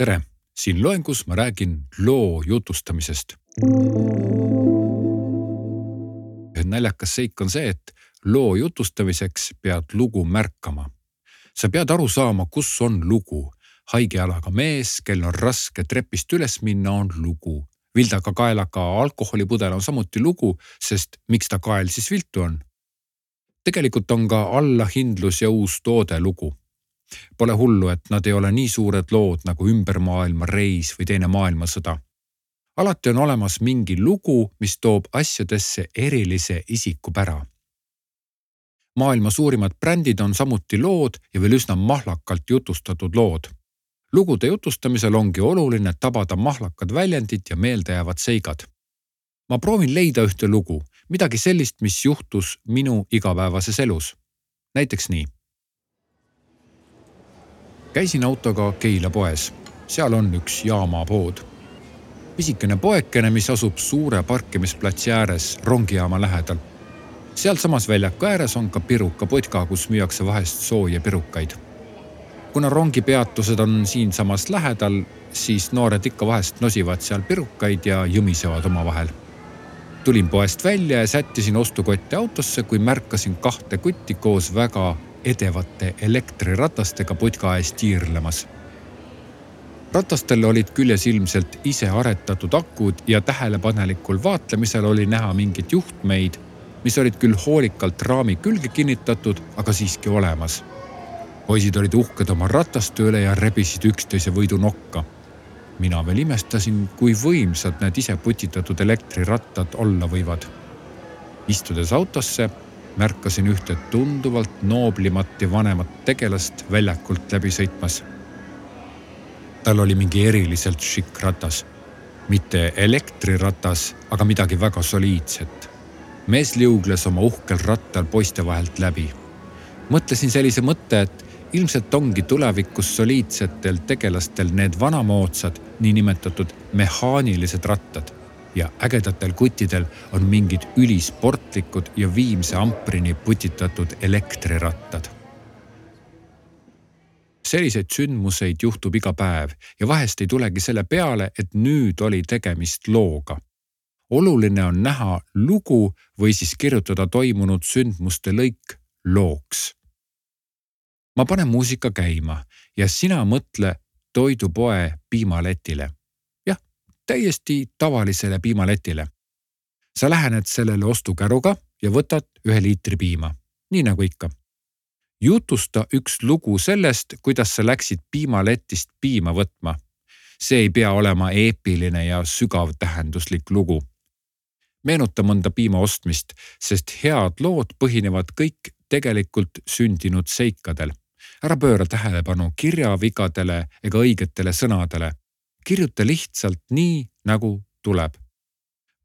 tere, siin loengus ma räägin loo jutustamisest. naljakas seik on see, et loo jutustamiseks pead lugu märkama. sa pead aru saama, kus on lugu. haige jalaga mees, kel on raske trepist üles minna, on lugu. vildaga kaelaga alkoholipudel on samuti lugu, sest miks ta kael siis viltu on? tegelikult on ka allahindlus ja uus toode lugu Pole hullu, et nad ei ole nii suured lood nagu Ümber maailma reis või Teine maailmasõda. alati on olemas mingi lugu, mis toob asjadesse erilise isikupära. maailma suurimad brändid on samuti lood ja veel üsna mahlakalt jutustatud lood. lugude jutustamisel ongi oluline tabada mahlakad väljendid ja meeldejäävad seigad. ma proovin leida ühte lugu, midagi sellist, mis juhtus minu igapäevases elus. näiteks nii käisin autoga Keila poes, seal on üks jaamapood. pisikene poekene, mis asub suure parkimisplatsi ääres rongijaama lähedal. sealsamas väljaku ääres on ka pirukapotka, kus müüakse vahest sooja pirukaid. kuna rongipeatused on siinsamas lähedal, siis noored ikka vahest nosivad seal pirukaid ja jõmisevad omavahel tulin poest välja ja sättisin ostukotti autosse, kui märkasin kahte kutti koos väga edevate elektriratastega putka ees tiirlemas. ratastel olid küljes ilmselt ise aretatud akud ja tähelepanelikul vaatlemisel oli näha mingeid juhtmeid, mis olid küll hoolikalt raami külge kinnitatud, aga siiski olemas. poisid olid uhked oma rataste üle ja rebisid üksteise võidu nokka. mina veel imestasin, kui võimsad need ise putitatud elektrirattad olla võivad. istudes autosse märkasin ühte tunduvalt nooblimat ja vanemat tegelast väljakult läbi sõitmas. tal oli mingi eriliselt šikk ratas, mitte elektriratas, aga midagi väga soliidset. mees liugles oma uhkel rattal poiste vahelt läbi. mõtlesin sellise mõtte, et ilmselt ongi tulevikus soliidsetel tegelastel need vanamoodsad, niinimetatud mehaanilised rattad ja ägedatel kuttidel on mingid ülisportlikud ja viimse amprini putitatud elektrirattad. selliseid sündmuseid juhtub iga päev ja vahest ei tulegi selle peale, et nüüd oli tegemist looga. oluline on näha lugu või siis kirjutada toimunud sündmuste lõik looks. ma panen muusika käima ja sina mõtle toidupoe piimaletile täiesti tavalisele piimaletile. sa lähened sellele ostukäruga ja võtad ühe liitri piima, nii nagu ikka. jutusta üks lugu sellest, kuidas sa läksid piimaletist piima võtma. see ei pea olema eepiline ja sügavtähenduslik lugu. meenuta mõnda piima ostmist, sest head lood põhinevad kõik tegelikult sündinud seikadel ära pööra tähelepanu kirjavigadele ega õigetele sõnadele kirjuta lihtsalt nii, nagu tuleb.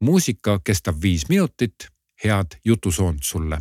muusika kestab viis minutit, head jutusoont sulle